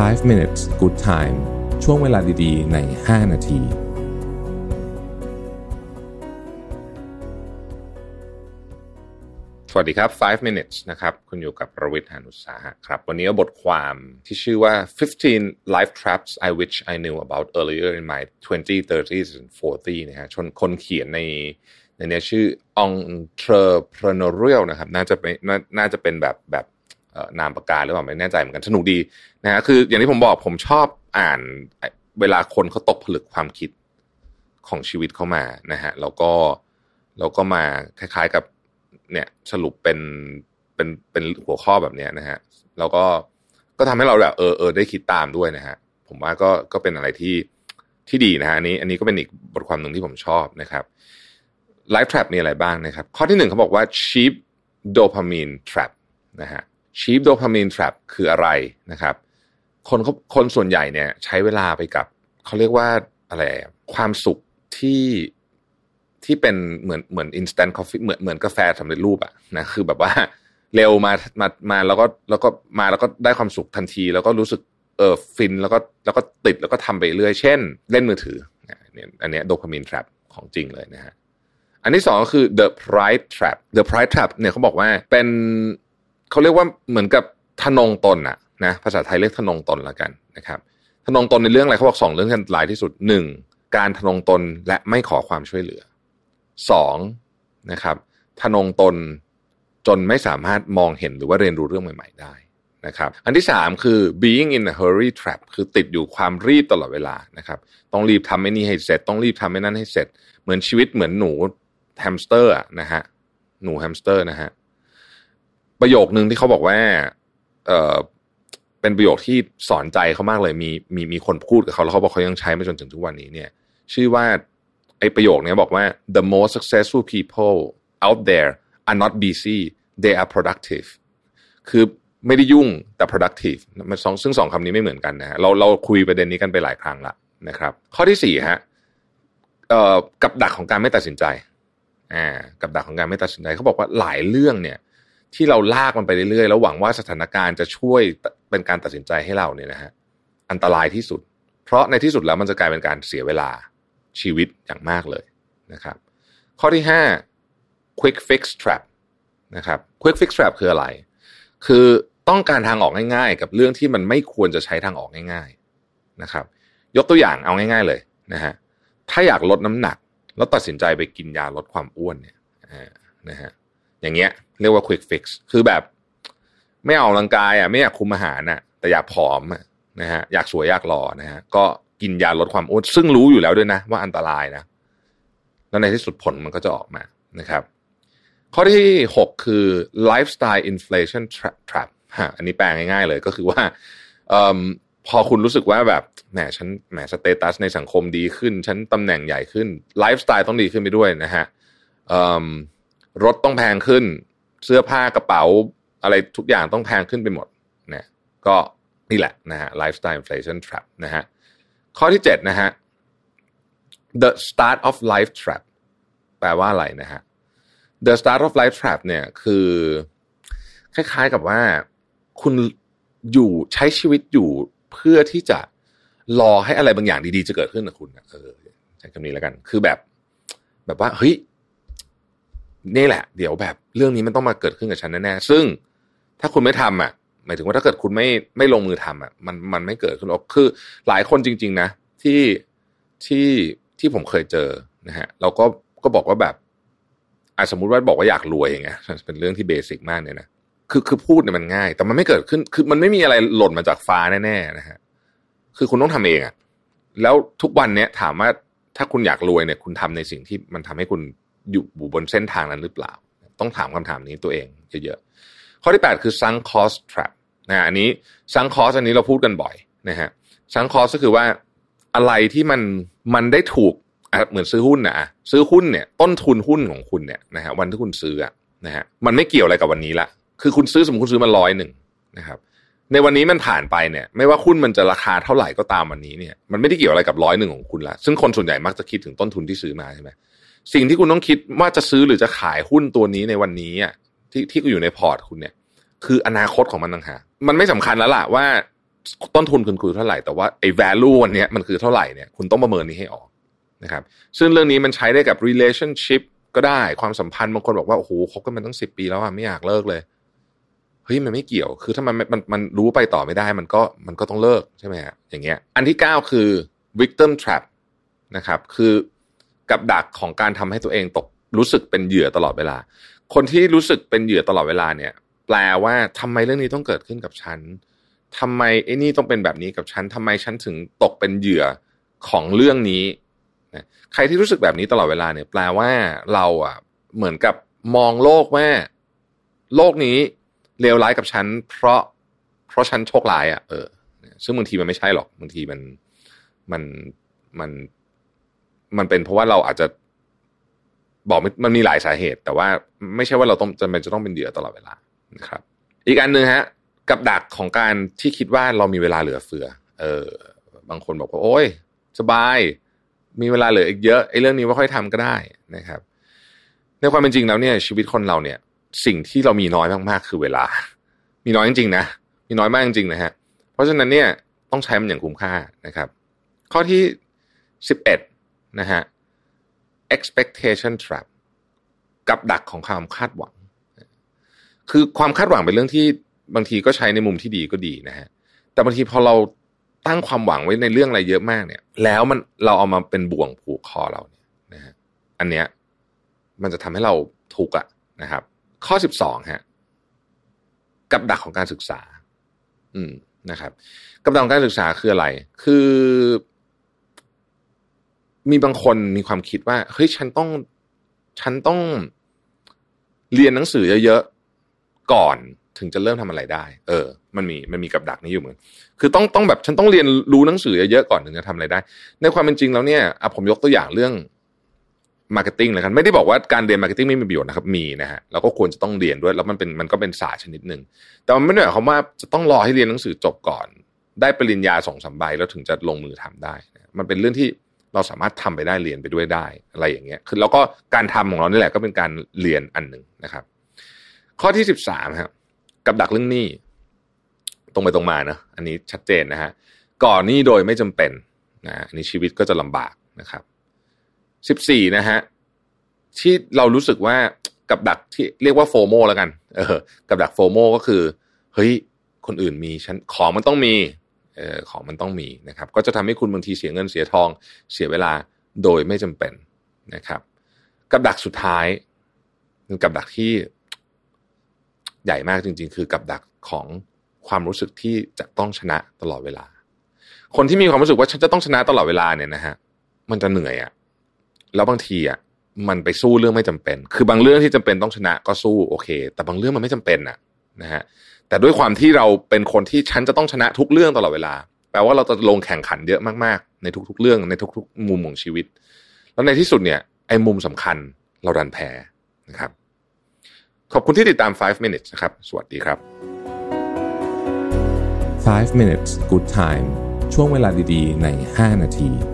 5 minutes good time ช่วงเวลาดีๆ ใน 5 นาที สวัสดีครับ 5 minutes นะครับ คุณอยู่กับประวิทย์หานุสาหะครับ วันนี้บทความที่ชื่อว่า 15 life traps I wish I knew about earlier in my 20 30s and 40นะฮะชนคนเขียนในในนี้ชื่อ entrepreneurial นะครับ น่าจะเป็นนน่าจะเป็นแบบแบบ นามปากกาหรือเปล่าไม่แน่ใจเหมือนกันสนุกดีนะฮะคืออย่างที่ผมบอกผมชอบอ่านเวลาคนเขาตกผลึกความคิดของชีวิตเข้ามานะฮะแล้วก็แล้วก็มาคล้าย ๆกับเนี่ยสรุปเป็นเป็นเป็นหัวข้อแบบเนี้ยนะฮะแล้วก็ก็ทำให้เราแบบเออเออได้คิดตามด้วยนะฮะผมว่าก็ก็เป็นอะไรที่ที่ดีนะฮะอันนี้ อันนี้ก็เป็นอีกบทความหนึ่งที่ผมชอบนะครับ Life Trap มีอะไรบ้างนะครับ ข้อที่หนึ่งเขาบอกว่า cheap dopamine trap นะฮะ cheap dopamine trap คืออะไรนะครับ คนเขาคนส่วนใหญ่เนี่ย ใช้เวลาไปกับเขาเรียกว่าอะไรความสุขที่ที่เป็นเหมือนเหมือน instant coffee เหมือนเหมือนกาแฟสำเร็จรูปอะนะคือแบบว่าเร็วมามามาแล้วก็แล้วก็มาแล้วก็ได้ความสุขทันที แล้วก็รู้สึกเออฟินแล้วก็แล้วก็ติดแล้วก็ทำไปเรื่อยเช่น เล่นมือถือเนี่ยอันนี้โดพามีน trap ของจริงเลยนะฮะอันที่สองก็คือ the pride trap the pride trap เนี่ยเขาบอกว่าเป็น เขาเรียกว่าเหมือนกับทนงตนอะนะภาษาไทยเรียกทนงตนแล้วกันนะครับทนงตนในเรื่องอะไรเขาบอกสองเรื่องที่อันตรายที่สุดหนึ่งการทนงตนและไม่ขอความช่วยเหลือสองนะครับทนงตนจนไม่สามารถมองเห็นหรือว่าเรียนรู้เรื่องใหม่ ๆ ได้นะครับ อันที่สามคือ being in a hurry trap คือติดอยู่ความรีบตลอดเวลานะครับ ต้องรีบทำไอ้นี่ให้เสร็จ ต้องรีบทำไอ้นั่นให้เสร็จ เหมือนชีวิตเหมือนหนูแฮมสเตอร์นะฮะหนูแฮมสเตอร์นะฮะ ประโยคนึงที่เขาบอกว่า เออเป็นประโยคที่สอนใจเขามากเลยมีมีมีคนพูดกับเขาแล้วเขาบอกเขายังใช้มาจนถึงทุกวันนี้เนี่ย ชื่อว่าไอประโยคนี้บอกว่า the most successful people out there are not busy they are productive คือไม่ได้ยุ่งแต่ productive มันสองซึ่งสองคำนี้ไม่เหมือนกันนะเราเราคุยประเด็นนี้กันไปหลายครั้งละนะครับ ข้อที่สี่ฮะกับดักของการไม่ตัดสินใจอ่ากับดักของการไม่ตัดสินใจเขาบอกว่าหลายเรื่องเนี่ย ที่เราลากมันไปเรื่อยๆ แล้วหวังว่าสถานการณ์จะช่วยเป็นการตัดสินใจให้เราเนี่ยนะฮะอันตรายที่สุด เพราะในที่สุดแล้วมันจะกลายเป็นการเสียเวลาชีวิตอย่างมากเลยนะครับ ข้อที่ห้า quick fix trap นะครับ quick fix trap คืออะไร คือต้องการทางออกง่ายๆ กับเรื่องที่มันไม่ควรจะใช้ทางออกง่าย ๆนะครับ ยกตัวอย่างเอาง่าย ๆเลยนะฮะถ้าอยากลดน้ำหนัก แล้วตัดสินใจไปกินยาลดความอ้วนเนี่ยนะฮะ อย่างเงี้ยเรียกว่า quick fix คือแบบ ไม่เอาลังกายอะไม่อยากคุมอาหารน่ะ แต่อยากผอมนะฮะอยากสวยอยากหล่อนะฮะก็กินยาลดความอ้วนซึ่งรู้อยู่แล้วด้วยนะ ว่าอันตรายนะแล้วในที่สุดผลมันก็จะออกมานะครับ ข้อที่หกคือ lifestyle inflation trap ฮะอันนี้แปลง่ายๆเลยก็คือว่าอพอคุณรู้สึกว่าแบบแหมฉันแหมสเตตัสในสังคมดีขึ้น ฉันตำแหน่งใหญ่ขึ้นไลฟ์สไตล์ต้องดีขึ้นไปด้วยนะฮะ รถต้องแพงขึ้น เสื้อผ้ากระเป๋าอะไรทุกอย่างต้องแพงขึ้นไปหมดเนี่ยก็นี่แหละนะฮะ lifestyle inflation trap นะฮะข้อที่เจ็ดนะฮะ the start of life trap แปลว่าอะไรนะฮะ the start of life trap เนี่ยคือ คล้ายๆกับว่าคุณอยู่ใช้ชีวิตอยู่เพื่อที่จะรอให้อะไรบางอย่างดีๆ จะเกิดขึ้นกับคุณเออใช้คำนี้แล้วกัน คือแบบ แบบว่าเฮ้ย นี่แหละ เดี๋ยวแบบเรื่องนี้มันต้องมาเกิดขึ้นกับฉันแน่ๆซึ่งถ้าคุณไม่ทำอะหมายถึงว่าถ้าเกิดคุณไม่ไม่ลงมือทำอะมันมันไม่เกิดขึ้นหรอกคือหลายคนจริง ๆ นะ ที่ที่ที่ผมเคยเจอนะฮะเราก็ก็บอกว่าแบบอาสมมุติว่าบอกว่าอยากรวยอย่างเงี้ยเป็นเรื่องที่เบสิกมากเนี่ยนะคือคือพูดเนี่ยมันง่าย แต่มันไม่เกิดขึ้น คือมันไม่มีอะไรหล่นมาจากฟ้าแน่ๆนะฮะคือคุณต้องทำเองอะแล้วทุกวันเนี้ยถามว่าถ้าคุณอยากรวยเนี่ย คุณทำในสิ่งที่มันทำให้คุณ อยู่บนเส้นทางนั้นหรือเปล่า ต้องถามคำถามนี้ตัวเองเยอะๆข้อที่ 8 คือ sunk cost trap นะอันนี้ sunk cost อันนี้เราพูดกันบ่อยนะฮะ sunk cost ก็คือว่าอะไรที่มันมันได้ถูกเหมือนซื้อหุ้นนะซื้อหุ้นเนี่ยต้นทุนหุ้นของคุณเนี่ยนะฮะวันที่คุณซื้อนะฮะมันไม่เกี่ยวอะไรกับวันนี้ละคือคุณซื้อสมมติคุณซื้อมาร้อยหนึ่งนะครับในวันนี้มันผ่านไปเนี่ย ไม่ว่าหุ้นมันจะราคาเท่าไหร่ก็ตามวันนี้เนี่ยมันไม่ได้เกี่ยวอะไรกับร้อยหนึ่งของคุณละซึ่งคนส่วนใหญ่มักจะคิดถึงต้นทุนที่ซื้อมาใช่ไหม สิ่งที่คุณต้องคิดว่าจะซื้อหรือจะขายหุ้นตัวนี้ในวันนี้อะที่ที่อยู่ในพอร์ตคุณเนี่ย คืออนาคตของมันต่างหากมันไม่สำคัญแล้วล่ะว่าต้นทุนคุณคือเท่าไหร่แต่ว่าไอ้ value วันนี้มันคือเท่าไหร่เนี่ยคุณต้องประเมินนี้ให้ออกนะครับซึ่งเรื่องนี้มันใช้ได้กับ relationship ก็ได้ความสัมพันธ์บางคนบอกว่าโอ้โหคบกันมาตั้งสิบปีแล้วอะไม่อยากเลิกเลยเฮ้ยมันไม่เกี่ยว คือถ้ามันมันมันรู้ไปต่อไม่ได้ มันก็มันก็ต้องเลิกใช่ไหมฮะอย่างเงี้ย อันที่เก้าคือ victim trap นะครับ คือ กับดักของการทำให้ตัวเองตกรู้สึกเป็นเหยื่อตลอดเวลา คนที่รู้สึกเป็นเหยื่อตลอดเวลาเนี่ย แปลว่าทำไมเรื่องนี้ต้องเกิดขึ้นกับฉันทำไมไอ้นี่ต้องเป็นแบบนี้กับฉันทำไมฉันถึงตกเป็นเหยื่อของเรื่องนี้นะใครที่รู้สึกแบบนี้ตลอดเวลาเนี่ย แปลว่าเราอะเหมือนกับมองโลกว่า โลกนี้เลวร้ายกับฉัน เพราะ เพราะฉันโชคร้ายอะเออซึ่งบางทีมันไม่ใช่หรอกบางทีมันมันมัน มันเป็นเพราะว่าเราอาจจะบอกมันมีหลายสาเหตุ แต่ว่าไม่ใช่ว่าเราต้องจำเป็นจะต้องเป็นเหยื่อตลอดเวลานะครับ อีกอันหนึ่งฮะ กับดักของการที่คิดว่าเรามีเวลาเหลือเฟือ เออ บางคนบอกว่าโอ้ย สบาย มีเวลาเหลืออีกเยอะไอ้เรื่องนี้ไม่ค่อยทำก็ได้นะครับ ในความเป็นจริงแล้วเนี่ยชีวิตคนเราเนี่ย สิ่งที่เรามีน้อยมากๆคือเวลา มีน้อยจริงๆนะมีน้อยมากจริงๆนะฮะเพราะฉะนั้นเนี่ยต้องใช้มันอย่างคุ้มค่านะครับ ข้อที่สิบเอ็ด นะฮะ expectation trap กับดักของความคาดหวัง คือความคาดหวังเป็นเรื่องที่บางทีก็ใช้ในมุมที่ดีก็ดีนะฮะ แต่บางทีพอเราตั้งความหวังไว้ในเรื่องอะไรเยอะมากเนี่ย แล้วมันเราเอามาเป็นบ่วงผูกคอเราเนี่ยนะฮะ อันเนี้ยมันจะทำให้เราทุกข์อะนะครับ ข้อสิบสองฮะกับดักของการศึกษา อืมนะครับ กับดักของการศึกษาคืออะไร คือ มีบางคนมีความคิดว่าเฮ้ยฉันต้อง ฉันต้องเรียนหนังสือเยอะๆก่อนถึงจะเริ่มทำอะไรได้ เออ มันมี มันมีกับดักนี้อยู่เหมือน คือต้อง ต้องแบบ ฉันต้องเรียนรู้หนังสือเยอะๆก่อนถึงจะทำอะไรได้ ในความเป็นจริงแล้วเนี่ยอะผมยกตัวอย่างเรื่อง marketing เลยกันไม่ได้บอกว่าการเรียน marketing ไม่มีประโยชน์นะครับ มีนะฮะ แล้วก็ควรจะต้องเรียนด้วย แล้วมันเป็น มันก็เป็นศาสตร์ชนิดหนึ่ง แต่มันไม่ได้หมายความว่าจะต้องรอให้เรียนหนังสือจบก่อน ได้ปริญญาสองสามใบแล้วถึงจะลงมือทำได้ มันเป็นเรื่องที่ เราสามารถทำไปได้เรียนไปด้วยได้ อะไรอย่างเงี้ยคือแล้วก็การทำของเรานี่แหละก็เป็นการเรียนอันหนึ่งนะครับ ข้อที่สิบสามครับกับดักเรื่องหนี้ตรงไปตรงมานะอันนี้ชัดเจนนะฮะก่อนหนี้โดยไม่จำเป็นนะอันนี้ชีวิตก็จะลำบากนะครับสิบสี่นะฮะที่เรารู้สึกว่ากับดักที่เรียกว่าโฟโมแล้วกัน เออ กับดักโฟโมก็คือ เฮ้ย คนอื่นมีฉันของมันต้องมี ของมันต้องมีนะครับ ก็จะทำให้คุณบางทีเสียเงินเสียทอง เสียเวลาโดยไม่จำเป็นนะครับ กับดักสุดท้ายกับดักที่ใหญ่มากจริง ๆ คือกับดักของความรู้สึกที่จะต้องชนะตลอดเวลา คนที่มีความรู้สึกว่าฉันจะต้องชนะตลอดเวลาเนี่ยนะฮะมันจะเหนื่อยอะแล้วบางทีอะมันไปสู้เรื่องไม่จำเป็น คือบางเรื่องที่จำเป็นต้องชนะก็สู้โอเค แต่บางเรื่องมันไม่จำเป็นอะนะฮะ แต่ด้วยความที่เราเป็นคนที่ฉันจะต้องชนะทุกเรื่องตลอดเวลา แปลว่าเราจะลงแข่งขันเยอะมากๆ ในทุก ๆ เรื่องในทุก ๆ มุมของชีวิต แล้วในที่สุดเนี่ยไอ้มุมสำคัญเราดันแพ้นะครับ ขอบคุณที่ติดตาม 5 minutes นะครับ สวัสดีครับ 5 minutes good time ช่วงเวลาดีๆ ใน 5 นาที